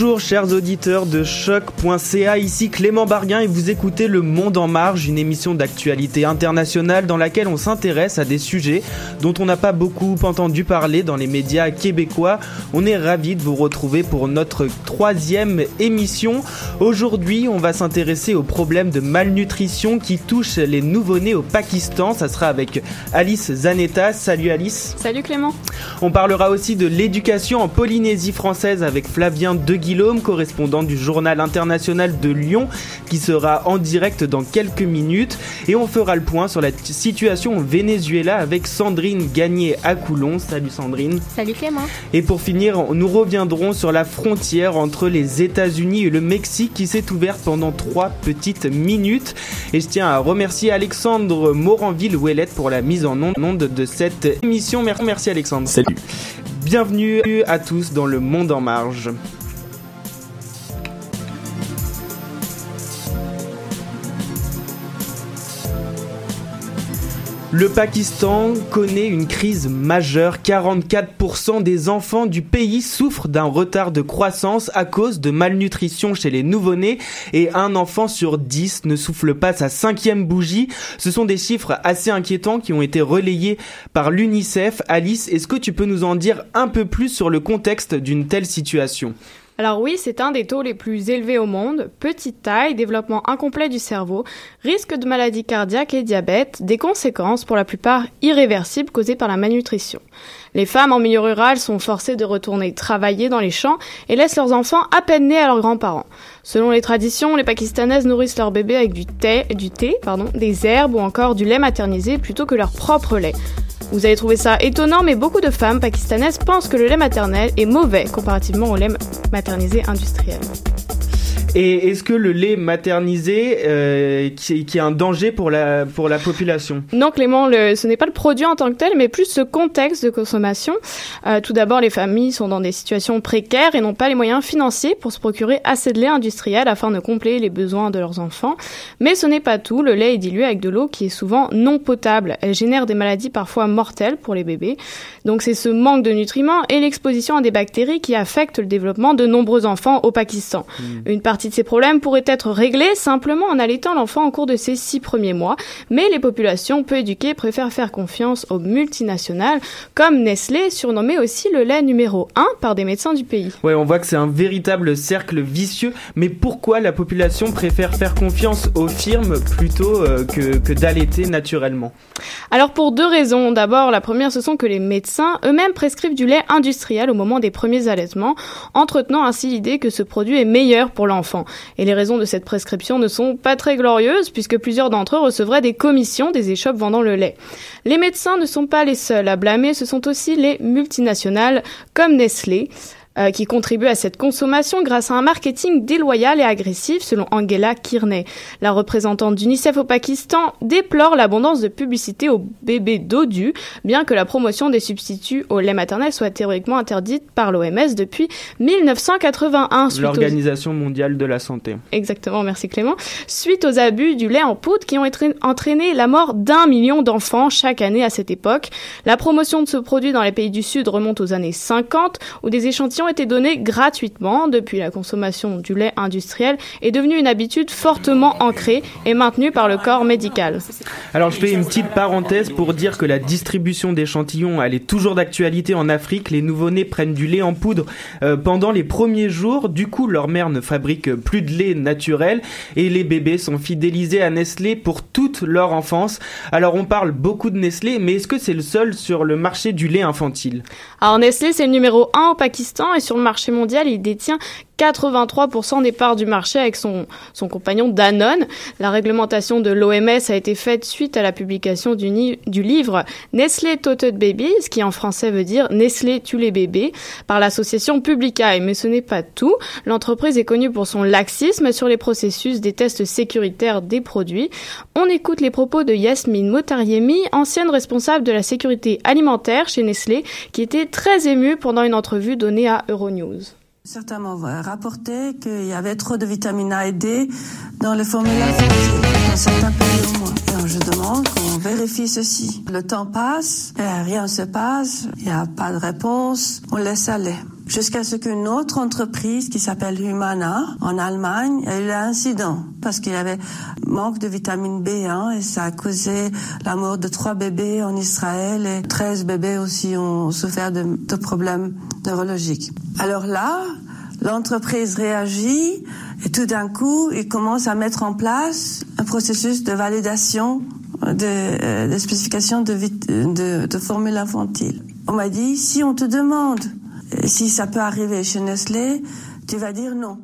Bonjour chers auditeurs de choc.ca, ici Clément Barguin et vous écoutez Le Monde en Marge, une émission d'actualité internationale dans laquelle on s'intéresse à des sujets dont on n'a pas beaucoup entendu parler dans les médias québécois. On est ravis de vous retrouver pour notre troisième émission. Aujourd'hui, on va s'intéresser aux problèmes de malnutrition qui touchent les nouveau-nés au Pakistan. Ça sera avec Alice Zanetta. Salut Alice. Salut Clément. On parlera aussi de l'éducation en Polynésie française avec Flavien De Guillaume, correspondant du journal international de Lyon, qui sera en direct dans quelques minutes. Et on fera le point sur la situation au Venezuela avec Sandrine Gagné à Coulon. Salut Sandrine. Salut Clément. Et pour finir, nous reviendrons sur la frontière entre les États-Unis et le Mexique qui s'est ouverte pendant trois petites minutes. Et je tiens à remercier Alexandre Moranville-Ouellette pour la mise en onde de cette émission. Merci Alexandre. Salut. Bienvenue à tous dans le monde en marge. Le Pakistan connaît une crise majeure. 44% des enfants du pays souffrent d'un retard de croissance à cause de malnutrition chez les nouveau-nés et un enfant sur 10 ne souffle pas sa cinquième bougie. Ce sont des chiffres assez inquiétants qui ont été relayés par l'UNICEF. Alice, est-ce que tu peux nous en dire un peu plus sur le contexte d'une telle situation? Alors oui, c'est un des taux les plus élevés au monde. Petite taille, développement incomplet du cerveau, risque de maladie cardiaque et diabète, des conséquences pour la plupart irréversibles causées par la malnutrition. Les femmes en milieu rural sont forcées de retourner travailler dans les champs et laissent leurs enfants à peine nés à leurs grands-parents. Selon les traditions, les Pakistanaises nourrissent leurs bébés avec du thé, du thé pardon, des herbes ou encore du lait maternisé plutôt que leur propre lait. Vous allez trouver ça étonnant, mais beaucoup de femmes pakistanaises pensent que le lait maternel est mauvais comparativement au lait maternisé industriel. Et est-ce que le lait maternisé, euh, qui, qui, est un danger pour la, pour la population? Non, Clément, le, ce n'est pas le produit en tant que tel, mais plus ce contexte de consommation. Euh, tout d'abord, les familles sont dans des situations précaires et n'ont pas les moyens financiers pour se procurer assez de lait industriel afin de combler les besoins de leurs enfants. Mais ce n'est pas tout, le lait est dilué avec de l'eau qui est souvent non potable. Elle génère des maladies parfois mortelles pour les bébés. Donc c'est ce manque de nutriments et l'exposition à des bactéries qui affectent le développement de nombreux enfants au Pakistan. Mmh. Une partie de ces problèmes pourraient être réglés simplement en allaitant l'enfant au cours de ses six premiers mois, mais les populations peu éduquées préfèrent faire confiance aux multinationales, comme Nestlé, surnommé aussi le lait numéro 1 par des médecins du pays. Ouais, on voit que c'est un véritable cercle vicieux, mais pourquoi la population préfère faire confiance aux firmes plutôt euh, que, que d'allaiter naturellement? Alors pour deux raisons. D'abord, la première, ce sont que les médecins eux-mêmes prescrivent du lait industriel au moment des premiers allaitements, entretenant ainsi l'idée que ce produit est meilleur pour l'enfant. Et les raisons de cette prescription ne sont pas très glorieuses puisque plusieurs d'entre eux recevraient des commissions des échoppes vendant le lait. Les médecins ne sont pas les seuls à blâmer, ce sont aussi les multinationales comme Nestlé. Euh, qui contribue à cette consommation grâce à un marketing déloyal et agressif, selon Angela Kearney. La représentante d'UNICEF au Pakistan déplore l'abondance de publicité aux bébés dodus, bien que la promotion des substituts au lait maternel soit théoriquement interdite par l'OMS depuis 1981. L'Organisation mondiale de la santé. Exactement, merci Clément. Suite aux abus du lait en poudre qui ont entraîné la mort d'un million d'enfants chaque année à cette époque. La promotion de ce produit dans les pays du Sud remonte aux années 50, où des échantillons été donnés gratuitement depuis la consommation du lait industriel est devenue une habitude fortement ancrée et maintenue par le corps médical. Alors je fais une petite parenthèse pour dire que la distribution d'échantillons elle est toujours d'actualité en Afrique. Les nouveau-nés prennent du lait en poudre euh, pendant les premiers jours. Du coup, leur mère ne fabrique plus de lait naturel et les bébés sont fidélisés à Nestlé pour toute leur enfance. Alors on parle beaucoup de Nestlé, mais est-ce que c'est le seul sur le marché du lait infantile? Alors Nestlé c'est le numéro 1 au Pakistan sur le marché mondial, il détient 83% des parts du marché avec son, compagnon Danone. La réglementation de l'OMS a été faite suite à la publication du, livre Nestlé Toted Babies, qui en français veut dire Nestlé tue les bébés, par l'association Publicae. Mais ce n'est pas tout. L'entreprise est connue pour son laxisme sur les processus des tests sécuritaires des produits. On écoute les propos de Yasmine Motariemi, ancienne responsable de la sécurité alimentaire chez Nestlé, qui était très émue pendant une entrevue donnée à Euronews. Certains m'ont rapporté qu'il y avait trop de vitamine A et D dans les formulaires dans certains pays au moins. Je demande qu'on vérifie ceci. Le temps passe, et rien ne se passe, il n'y a pas de réponse, on laisse aller. Jusqu'à ce qu'une autre entreprise qui s'appelle Humana en Allemagne ait eu l'incident parce qu'il y avait manque de vitamine B1 et ça a causé la mort de trois bébés en Israël et 13 bébés aussi ont souffert de, de problèmes neurologiques. Alors là, l'entreprise réagit et tout d'un coup, il commence à mettre en place un processus de validation de, euh, de spécifications de, de, de infantiles. On m'a dit, si on te demande si ça peut arriver chez Nestlé, tu vas dire non.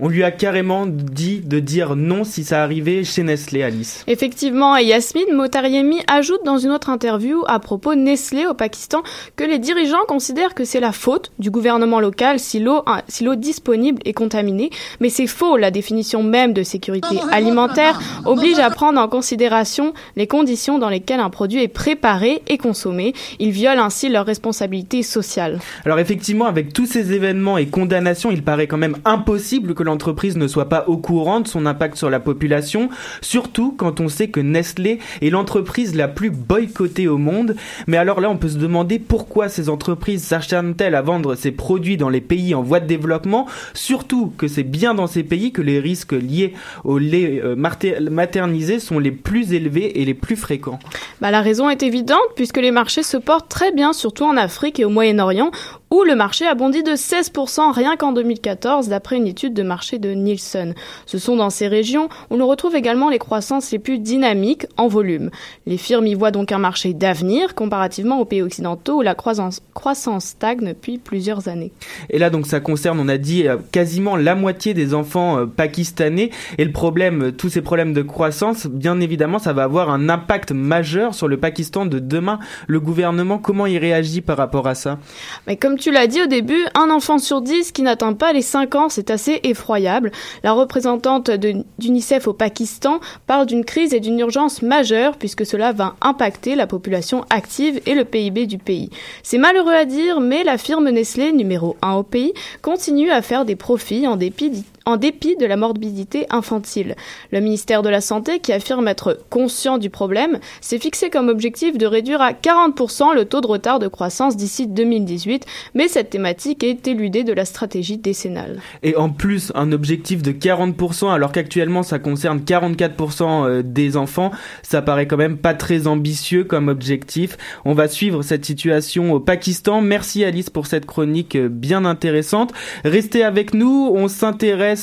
On lui a carrément dit de dire non si ça arrivait chez Nestlé, Alice. Effectivement, et Yasmine Motariemi ajoute dans une autre interview à propos de Nestlé au Pakistan que les dirigeants considèrent que c'est la faute du gouvernement local si l'eau si l'eau disponible est contaminée, mais c'est faux. La définition même de sécurité alimentaire oblige à prendre en considération les conditions dans lesquelles un produit est préparé et consommé. Il viole ainsi leur responsabilité sociale. Alors effectivement, avec tous ces événements et condamnations, il paraît quand même impossible que l'entreprise ne soit pas au courant de son impact sur la population, surtout quand on sait que Nestlé est l'entreprise la plus boycottée au monde. Mais alors là, on peut se demander pourquoi ces entreprises s'acharnent-elles à vendre ces produits dans les pays en voie de développement, surtout que c'est bien dans ces pays que les risques liés au lait euh, maternisé sont les plus élevés et les plus fréquents. Bah, la raison est évidente puisque les marchés se portent très bien, surtout en Afrique et au Moyen-Orient, où le marché a bondi de 16% rien qu'en 2014 d'après une étude de marché de Nielsen. Ce sont dans ces régions où l'on retrouve également les croissances les plus dynamiques en volume. Les firmes y voient donc un marché d'avenir comparativement aux pays occidentaux où la croissance, croissance stagne depuis plusieurs années. Et là donc ça concerne, on a dit, euh, quasiment la moitié des enfants euh, pakistanais et le problème, euh, tous ces problèmes de croissance, bien évidemment ça va avoir un impact majeur sur le Pakistan de demain. Le gouvernement, comment il réagit par rapport à ça? Mais comme tu l'as dit au début, un enfant sur dix qui n'atteint pas les 5 ans, c'est assez effroyable. La représentante d'UNICEF au Pakistan parle d'une crise et d'une urgence majeure puisque cela va impacter la population active et le PIB du pays. C'est malheureux à dire, mais la firme Nestlé, numéro 1 au pays, continue à faire des profits en dépit en dépit de la morbidité infantile. Le ministère de la Santé, qui affirme être conscient du problème, s'est fixé comme objectif de réduire à 40% le taux de retard de croissance d'ici 2018, mais cette thématique est éludée de la stratégie décennale. Et en plus, un objectif de 40%, alors qu'actuellement ça concerne 44% euh, des enfants, ça paraît quand même pas très ambitieux comme objectif. On va suivre cette situation au Pakistan. Merci Alice pour cette chronique euh, bien intéressante. Restez avec nous, on s'intéresse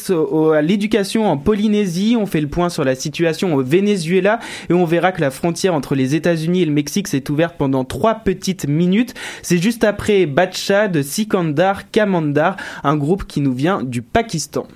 à l'éducation en Polynésie, on fait le point sur la situation au Venezuela et on verra que la frontière entre les États-Unis et le Mexique s'est ouverte pendant trois petites minutes. C'est juste après Batcha de Sikandar Kamandar, un groupe qui nous vient du Pakistan.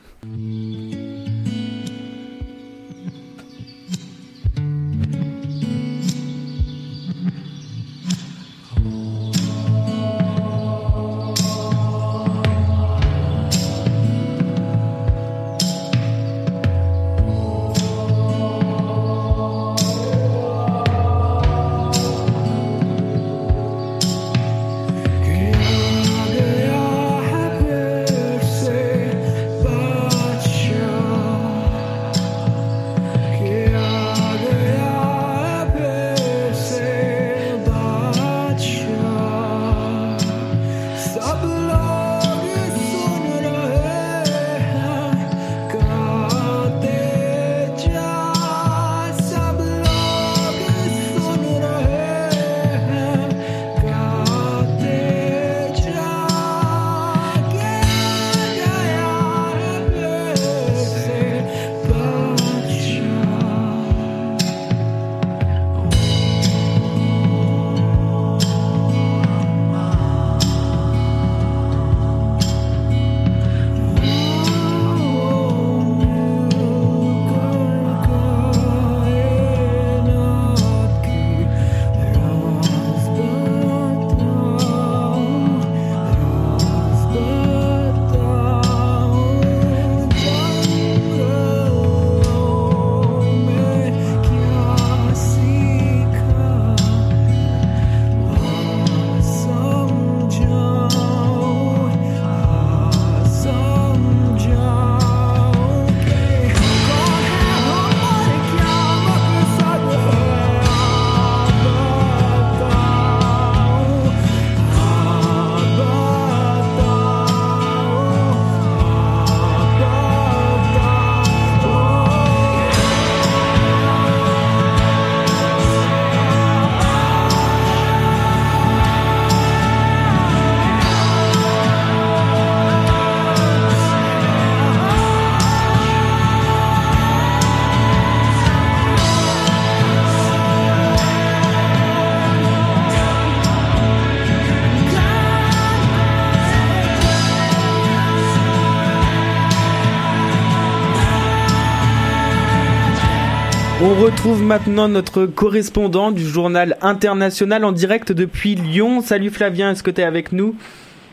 Retrouve maintenant notre correspondant du journal international en direct depuis Lyon. Salut Flavien, est-ce que tu avec nous?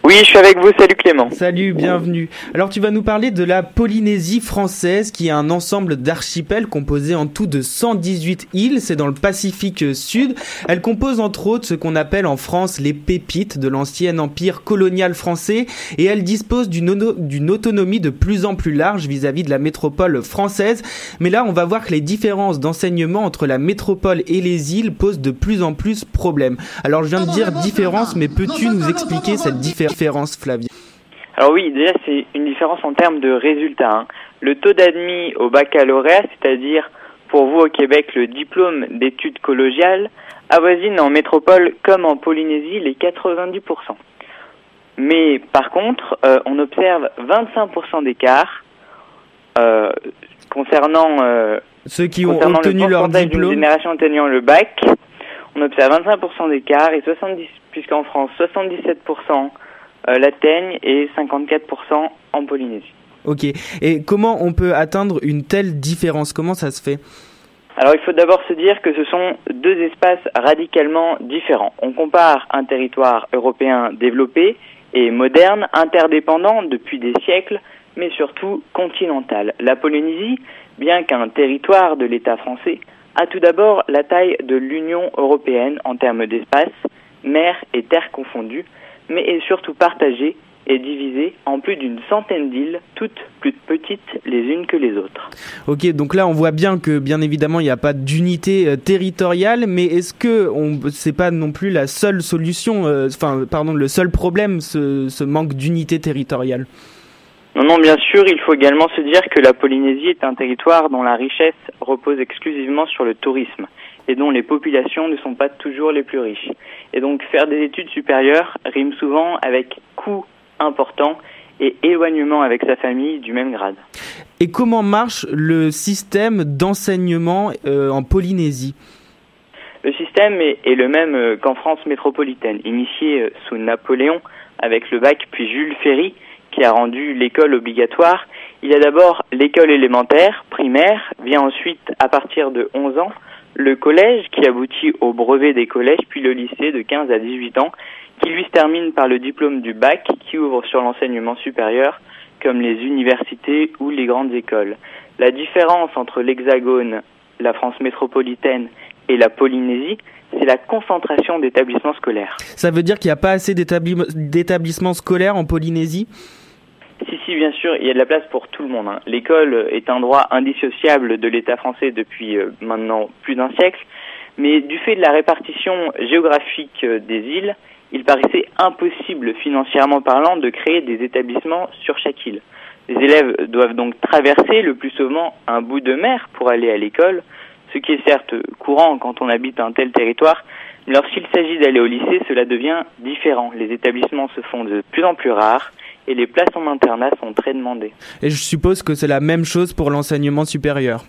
Oui, je suis avec vous. Salut Clément. Salut, bienvenue. Alors tu vas nous parler de la Polynésie française qui est un ensemble d'archipels composé en tout de 118 îles. C'est dans le Pacifique Sud. Elle compose entre autres ce qu'on appelle en France les pépites de l'ancien empire colonial français et elle dispose d'une autonomie de plus en plus large vis-à-vis de la métropole française. Mais là, on va voir que les différences d'enseignement entre la métropole et les îles posent de plus en plus problème. Alors je viens de dire différence, mais peux-tu nous expliquer cette différence? Différence, Alors oui, déjà c'est une différence en termes de résultats. Hein. Le taux d'admis au baccalauréat, c'est-à-dire pour vous au Québec le diplôme d'études collégiales, avoisine en métropole comme en Polynésie les 90%. Mais par contre, euh, on observe 25% d'écart euh, concernant euh, ceux qui ont obtenu leur diplôme. génération atteignant le bac. On observe 25% d'écart et 70, puisqu'en France 77% euh, l'atteignent et 54% en Polynésie. Ok. Et comment on peut atteindre une telle différence? Comment ça se fait? Alors il faut d'abord se dire que ce sont deux espaces radicalement différents. On compare un territoire européen développé et moderne, interdépendant depuis des siècles, mais surtout continental. La Polynésie, bien qu'un territoire de l'État français, a tout d'abord la taille de l'Union européenne en termes d'espace, mer et terre confondues, mais est surtout partagée et divisée en plus d'une centaine d'îles, toutes plus petites les unes que les autres. Ok, donc là on voit bien que bien évidemment il n'y a pas d'unité euh, territoriale, mais est-ce que on c'est pas non plus la seule solution, euh, enfin pardon le seul problème ce, ce manque d'unité territoriale? Non, non, bien sûr, il faut également se dire que la Polynésie est un territoire dont la richesse repose exclusivement sur le tourisme et dont les populations ne sont pas toujours les plus riches. Et donc faire des études supérieures rime souvent avec coût important et éloignement avec sa famille du même grade. Et comment marche le système d'enseignement euh, en Polynésie? Le système est, le même euh, qu'en France métropolitaine, initié euh, sous Napoléon avec le bac puis Jules Ferry qui a rendu l'école obligatoire. Il y a d'abord l'école élémentaire, primaire, vient ensuite à partir de 11 ans le collège qui aboutit au brevet des collèges, puis le lycée de 15 à 18 ans, qui lui se termine par le diplôme du bac qui ouvre sur l'enseignement supérieur, comme les universités ou les grandes écoles. La différence entre l'Hexagone, la France métropolitaine et la Polynésie, c'est la concentration d'établissements scolaires. Ça veut dire qu'il n'y a pas assez d'établissements scolaires en Polynésie? Si, si, bien sûr, il y a de la place pour tout le monde. Hein. L'école est un droit indissociable de l'État français depuis euh, maintenant plus d'un siècle, mais du fait de la répartition géographique euh, des îles, il paraissait impossible financièrement parlant de créer des établissements sur chaque île. Les élèves doivent donc traverser le plus souvent un bout de mer pour aller à l'école, ce qui est certes courant quand on habite un tel territoire, mais lorsqu'il s'agit d'aller au lycée, cela devient différent. Les établissements se font de plus en plus rares et les places en internat sont très demandées. Et je suppose que c'est la même chose pour l'enseignement supérieur.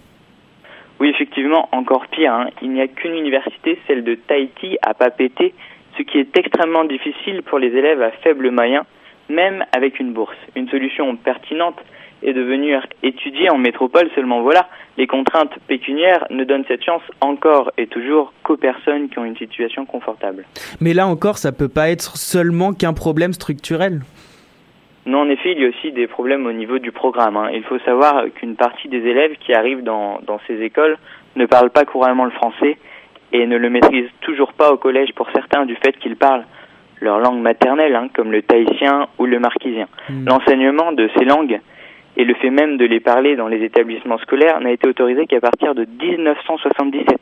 Oui, effectivement, encore pire. Hein. Il n'y a qu'une université, celle de Tahiti, à Papeete, ce qui est extrêmement difficile pour les élèves à faible moyen, même avec une bourse. Une solution pertinente est de venir étudier en métropole seulement voilà, les contraintes pécuniaires ne donnent cette chance encore et toujours qu'aux personnes qui ont une situation confortable. Mais là encore, ça peut pas être seulement qu'un problème structurel. Non, en effet, il y a aussi des problèmes au niveau du programme. Hein. Il faut savoir qu'une partie des élèves qui arrivent dans, dans ces écoles ne parlent pas couramment le français et ne le maîtrisent toujours pas au collège pour certains du fait qu'ils parlent leur langue maternelle, hein, comme le tahitien ou le marquisien. Hmm. L'enseignement de ces langues et le fait même de les parler dans les établissements scolaires n'a été autorisé qu'à partir de 1977.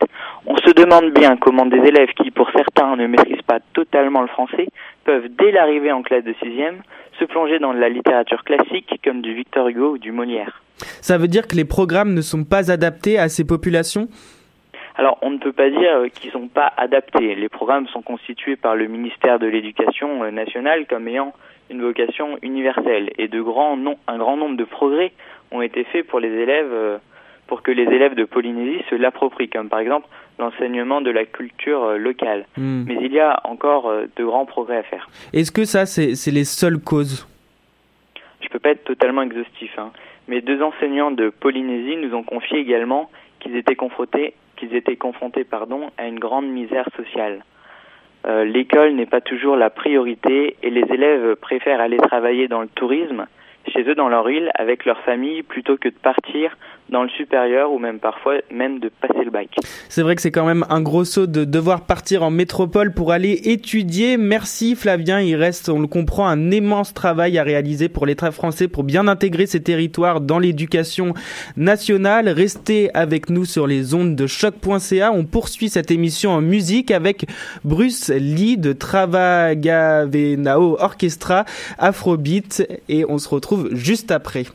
On se demande bien comment des élèves qui, pour certains, ne maîtrisent pas totalement le français, peuvent, dès l'arrivée en classe de sixième, se plonger dans la littérature classique comme du Victor Hugo ou du Molière. Ça veut dire que les programmes ne sont pas adaptés à ces populations? Alors, on ne peut pas dire qu'ils ne sont pas adaptés. Les programmes sont constitués par le ministère de l'Éducation euh, nationale comme ayant une vocation universelle et de grands un grand nombre de progrès ont été faits pour les élèves euh, pour que les élèves de Polynésie se l'approprient, comme par exemple l'enseignement de la culture euh, locale. Hmm. Mais il y a encore euh, de grands progrès à faire. Est-ce que ça, c'est les seules causes? Je ne peux pas être totalement exhaustif, hein. mais deux enseignants de Polynésie nous ont confié également qu'ils étaient confrontés, qu'ils étaient confrontés pardon, à une grande misère sociale. Euh, l'école n'est pas toujours la priorité et les élèves préfèrent aller travailler dans le tourisme chez eux dans leur île avec leur famille plutôt que de partir dans le supérieur ou même parfois même de passer le bac. C'est vrai que c'est quand même un gros saut de devoir partir en métropole pour aller étudier. Merci Flavien, il reste, on le comprend, un immense travail à réaliser pour l'État français pour bien intégrer ces territoires dans l'éducation nationale. Restez avec nous sur les ondes de choc.ca. On poursuit cette émission en musique avec Bruce Lee de Travagavenao Orchestra Afrobeat et on se retrouve juste après.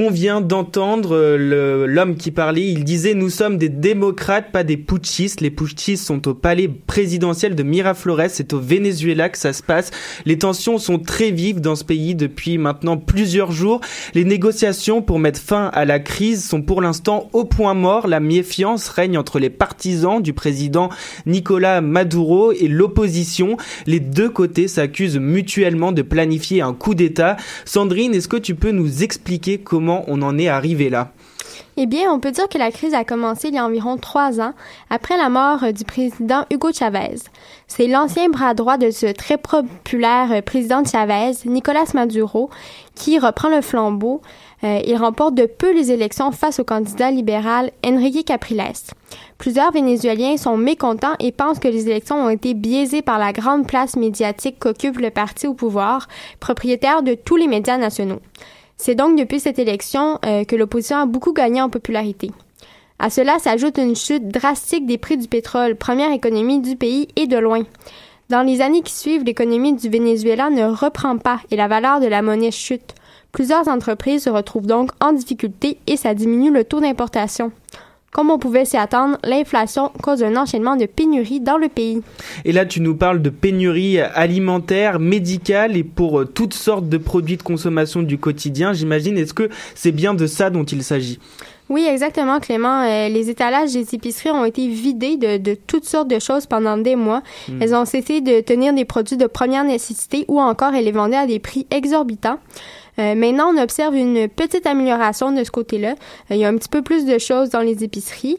Qu'on vient d'entendre, euh, l'homme qui parlait, il disait nous sommes des démocrates, pas des putschistes. Les putschistes sont au palais présidentiel de Miraflores, c'est au Venezuela que ça se passe. Les tensions sont très vives dans ce pays depuis maintenant plusieurs jours. Les négociations pour mettre fin à la crise sont pour l'instant au point mort. La méfiance règne entre les partisans du président Nicolas Maduro et l'opposition. Les deux côtés s'accusent mutuellement de planifier un coup d'État. Sandrine, est-ce que tu peux nous expliquer comment on en est arrivé là? Eh bien, on peut dire que la crise a commencé il y a environ trois ans, après la mort du président Hugo Chavez. C'est l'ancien bras droit de ce très populaire président Chavez, Nicolas Maduro, qui reprend le flambeau. Euh, il remporte de peu les élections face au candidat libéral Enrique Capriles. Plusieurs Vénézuéliens sont mécontents et pensent que les élections ont été biaisées par la grande place médiatique qu'occupe le parti au pouvoir, propriétaire de tous les médias nationaux. C'est donc depuis cette élection euh, que l'opposition a beaucoup gagné en popularité. À cela s'ajoute une chute drastique des prix du pétrole, première économie du pays et de loin. Dans les années qui suivent, l'économie du Venezuela ne reprend pas et la valeur de la monnaie chute. Plusieurs entreprises se retrouvent donc en difficulté et ça diminue le taux d'importation. Comme on pouvait s'y attendre, l'inflation cause un enchaînement de pénuries dans le pays. Et là, tu nous parles de pénuries alimentaires, médicales et pour euh, toutes sortes de produits de consommation du quotidien, j'imagine. Est-ce que c'est bien de ça dont il s'agit? Oui, exactement, Clément. Euh, les étalages des épiceries ont été vidés de, toutes sortes de choses pendant des mois. Hmm. Elles ont cessé de tenir des produits de première nécessité ou encore elles les vendaient à des prix exorbitants. Euh, maintenant, on observe une petite amélioration de ce côté-là. Euh, il y a un petit peu plus de choses dans les épiceries.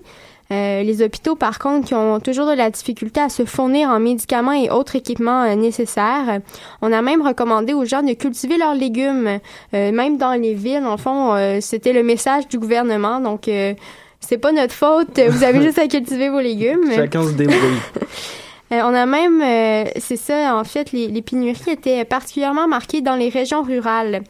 Euh, les hôpitaux, par contre, qui ont toujours de la difficulté à se fournir en médicaments et autres équipements nécessaires. On a même recommandé aux gens de cultiver leurs légumes, même dans les villes. En fond, c'était le message du gouvernement. Donc, c'est pas notre faute. Vous avez juste à cultiver vos légumes. Chacun se débrouille. Euh, on a même, euh, c'est ça, en fait, les, les, pénuries étaient particulièrement marquées dans les régions rurales.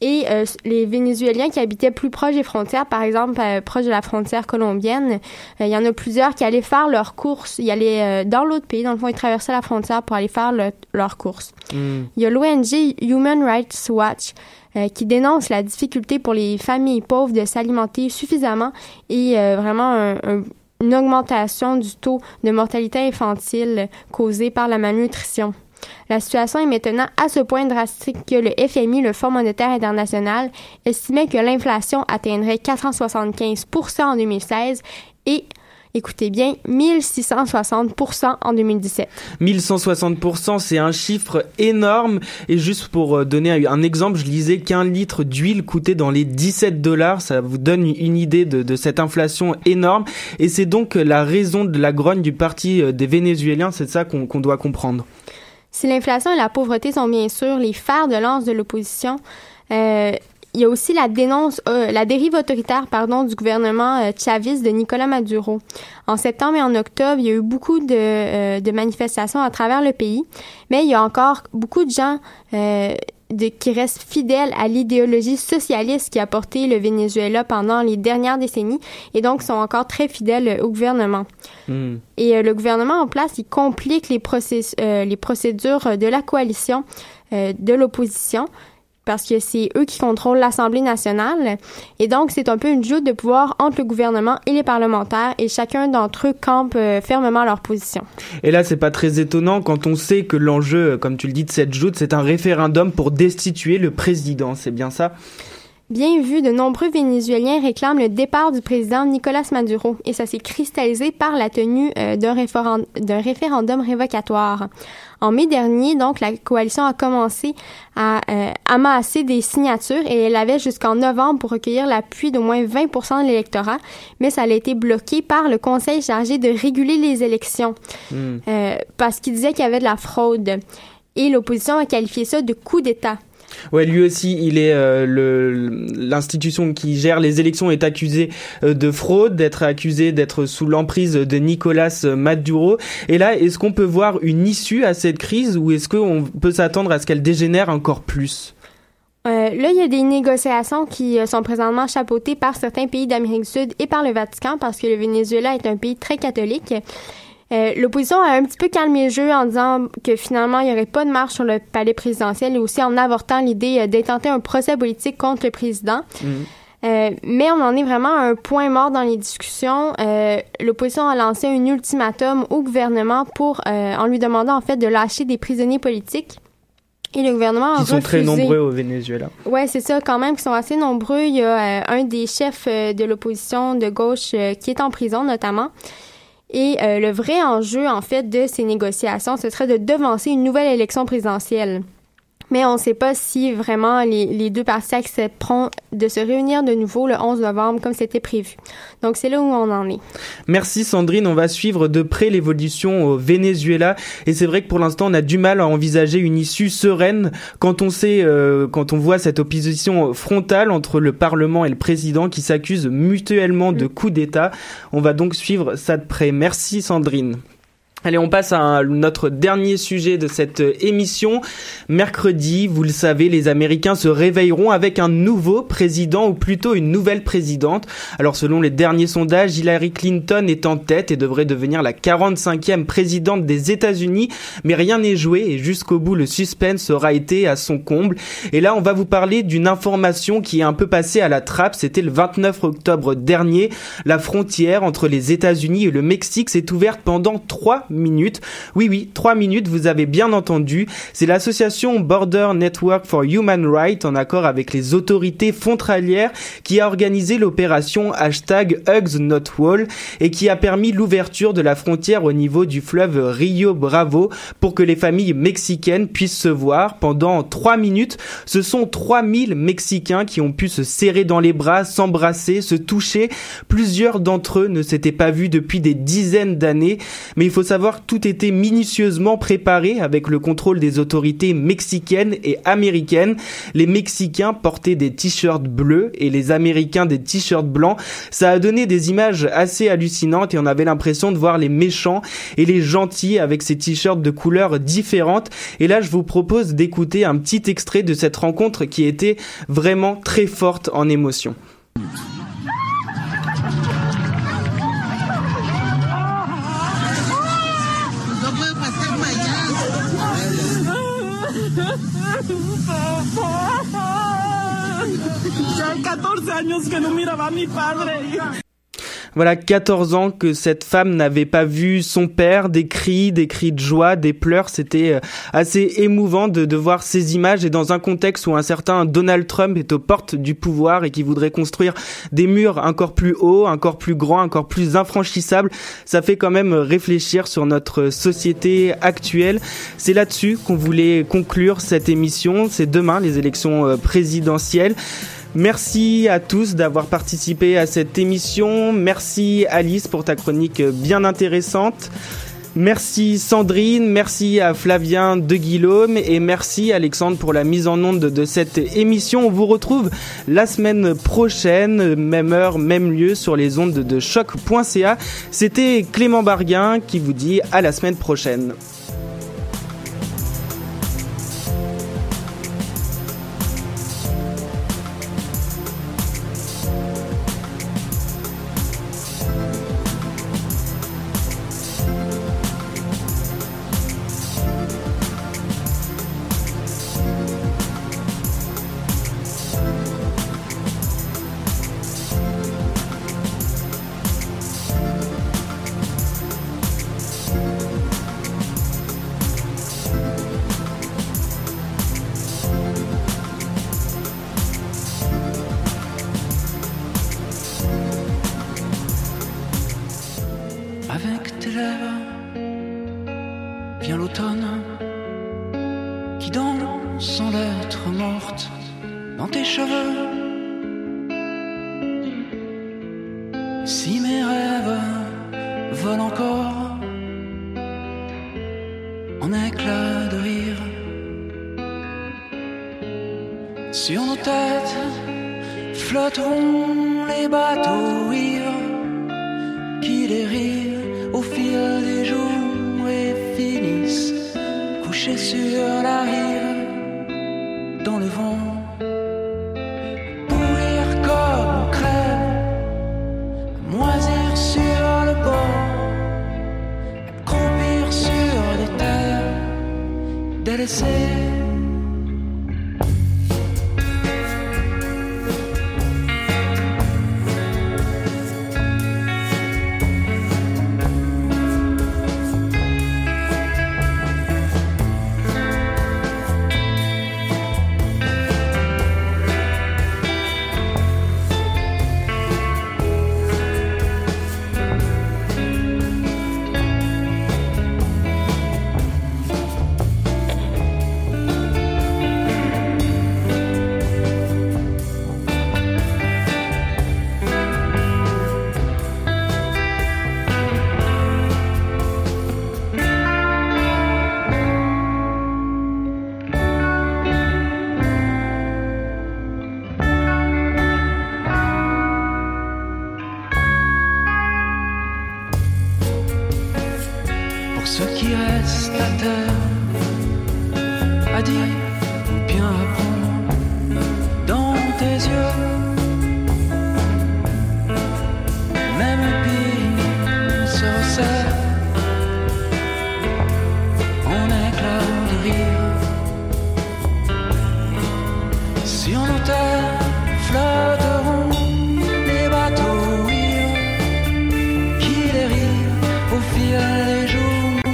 Et euh, les Vénézuéliens qui habitaient plus proches des frontières, par exemple proche de la frontière colombienne, il y en a plusieurs qui allaient faire leurs courses. Ils allaient dans l'autre pays, dans le fond, ils traversaient la frontière pour aller faire leurs courses. Hmm. Il y a l'ONG Human Rights Watch qui dénonce la difficulté pour les familles pauvres de s'alimenter suffisamment et vraiment un, un une augmentation du taux de mortalité infantile causée par la malnutrition. La situation est maintenant à ce point drastique que le FMI, le Fonds monétaire international, estimait que l'inflation atteindrait 475% en 2016 et Écoutez bien, 1660% en 2017. 1160%, c'est un chiffre énorme. Et juste pour euh, donner un exemple, je lisais qu'un litre d'huile coûtait dans les 17 dollars. Ça vous donne une idée de, cette inflation énorme. Et c'est donc la raison de la grogne du parti euh, des Vénézuéliens. C'est ça qu'on doit comprendre. Si l'inflation et la pauvreté sont bien sûr les fers de lance de l'opposition, euh, il y a aussi la dénonce, euh, la dérive autoritaire, pardon, du gouvernement euh, chaviste de Nicolas Maduro. En septembre et en octobre, il y a eu beaucoup de, euh, de manifestations à travers le pays, mais il y a encore beaucoup de gens de, qui restent fidèles à l'idéologie socialiste qui a porté le Venezuela pendant les dernières décennies et donc sont encore très fidèles au gouvernement. Hmm. Et le gouvernement en place, il complique les, les procédures de la coalition de l'opposition parce que c'est eux qui contrôlent l'Assemblée nationale. Et donc, c'est un peu une joute de pouvoir entre le gouvernement et les parlementaires et chacun d'entre eux campe euh, fermement leur position. Et là, c'est pas très étonnant quand on sait que l'enjeu, comme tu le dis, de cette joute, c'est un référendum pour destituer le président. C'est bien ça? Bien vu, de nombreux Vénézuéliens réclament le départ du président Nicolas Maduro et ça s'est cristallisé par la tenue euh, d'un référendum révocatoire. En mai dernier, donc, la coalition a commencé à euh, amasser des signatures et elle avait jusqu'en novembre pour recueillir l'appui d'au moins 20% de l'électorat, mais ça a été bloqué par le Conseil chargé de réguler les élections hmm. euh, parce qu'il disait qu'il y avait de la fraude. Et l'opposition a qualifié ça de coup d'État. Ouais, lui aussi, il est euh, l'institution qui gère les élections est accusée euh, de fraude, d'être accusé d'être sous l'emprise de Nicolas Maduro. Et là, est-ce qu'on peut voir une issue à cette crise ou est-ce qu'on peut s'attendre à ce qu'elle dégénère encore plus? Euh, là, il y a des négociations qui sont présentement chapeautées par certains pays d'Amérique du Sud et par le Vatican parce que le Venezuela est un pays très catholique. Euh, l'opposition a un petit peu calmé le jeu en disant que finalement, il n'y aurait pas de marche sur le palais présidentiel et aussi en avortant l'idée euh, d'intenter un procès politique contre le président. Mhm. Euh, mais on en est vraiment à un point mort dans les discussions. L'opposition a lancé un ultimatum au gouvernement pour, en lui demandant en fait de lâcher des prisonniers politiques. Et le gouvernement a Qui sont très nombreux au Venezuela. Ouais, c'est ça quand même, qui sont assez nombreux. Il y a un des chefs de l'opposition de gauche qui est en prison notamment. Et euh, le vrai enjeu, en fait, de ces négociations, ce serait de devancer une nouvelle élection présidentielle mais on ne sait pas si vraiment les, deux parties accepteront de se réunir de nouveau le 11 novembre comme c'était prévu. Donc c'est là où on en est. Merci Sandrine, on va suivre de près l'évolution au Venezuela et c'est vrai que pour l'instant on a du mal à envisager une issue sereine quand on sait, euh, quand on voit cette opposition frontale entre le Parlement et le président qui s'accusent mutuellement de mm. coup d'État. On va donc suivre ça de près. Merci Sandrine. Allez, on passe à notre dernier sujet de cette émission. Mercredi, vous le savez, les Américains se réveilleront avec un nouveau président ou plutôt une nouvelle présidente. Alors selon les derniers sondages, Hillary Clinton est en tête et devrait devenir la 45e présidente des États-Unis, mais rien n'est joué et jusqu'au bout le suspense aura été à son comble. Et là, on va vous parler d'une information qui est un peu passée à la trappe. C'était le 29 octobre dernier. La frontière entre les États-Unis et le Mexique s'est ouverte pendant trois Oui, oui, trois minutes, vous avez bien entendu. C'est l'association Border Network for Human Rights, en accord avec les autorités frontalières, qui a organisé l'opération hashtag Hugs et qui a permis l'ouverture de la frontière au niveau du fleuve Rio Bravo pour que les familles mexicaines puissent se voir pendant trois minutes. Ce sont 3000 Mexicains qui ont pu se serrer dans les bras, s'embrasser, se toucher. Plusieurs d'entre eux ne s'étaient pas vus depuis des dizaines d'années, mais il faut savoir savoir, tout était minutieusement préparé avec le contrôle des autorités mexicaines et américaines. Les Mexicains portaient des t-shirts bleus et les Américains des t-shirts blancs. Ça a donné des images assez hallucinantes et on avait l'impression de voir les méchants et les gentils avec ces t-shirts de couleurs différentes. Et là, je vous propose d'écouter un petit extrait de cette rencontre qui était vraiment très forte en émotion. Voilà 14 ans que cette femme n'avait pas vu son père, des cris, des cris de joie, des pleurs. C'était euh, assez émouvant de, de voir ces images et dans un contexte où un certain Donald Trump est aux portes du pouvoir et qui voudrait construire des murs encore plus hauts, encore plus grands, encore plus infranchissables. Ça fait quand même réfléchir sur notre société actuelle. C'est là-dessus qu'on voulait conclure cette émission. C'est demain les élections euh, présidentielles. Merci à tous d'avoir participé à cette émission. Merci Alice pour ta chronique bien intéressante. Merci Sandrine, merci à Flavien de Guillaume et merci Alexandre pour la mise en onde de cette émission. On vous retrouve la semaine prochaine, même heure, même lieu sur les ondes de choc.ca. C'était Clément Barguin qui vous dit à la semaine prochaine. Flotteront les bateaux ivres qui dérivent au fil des jours et finissent couchés sur la rive dans le vent. Pourrir comme on crève, moisir sur le bord, croupir sur des terres délaissées.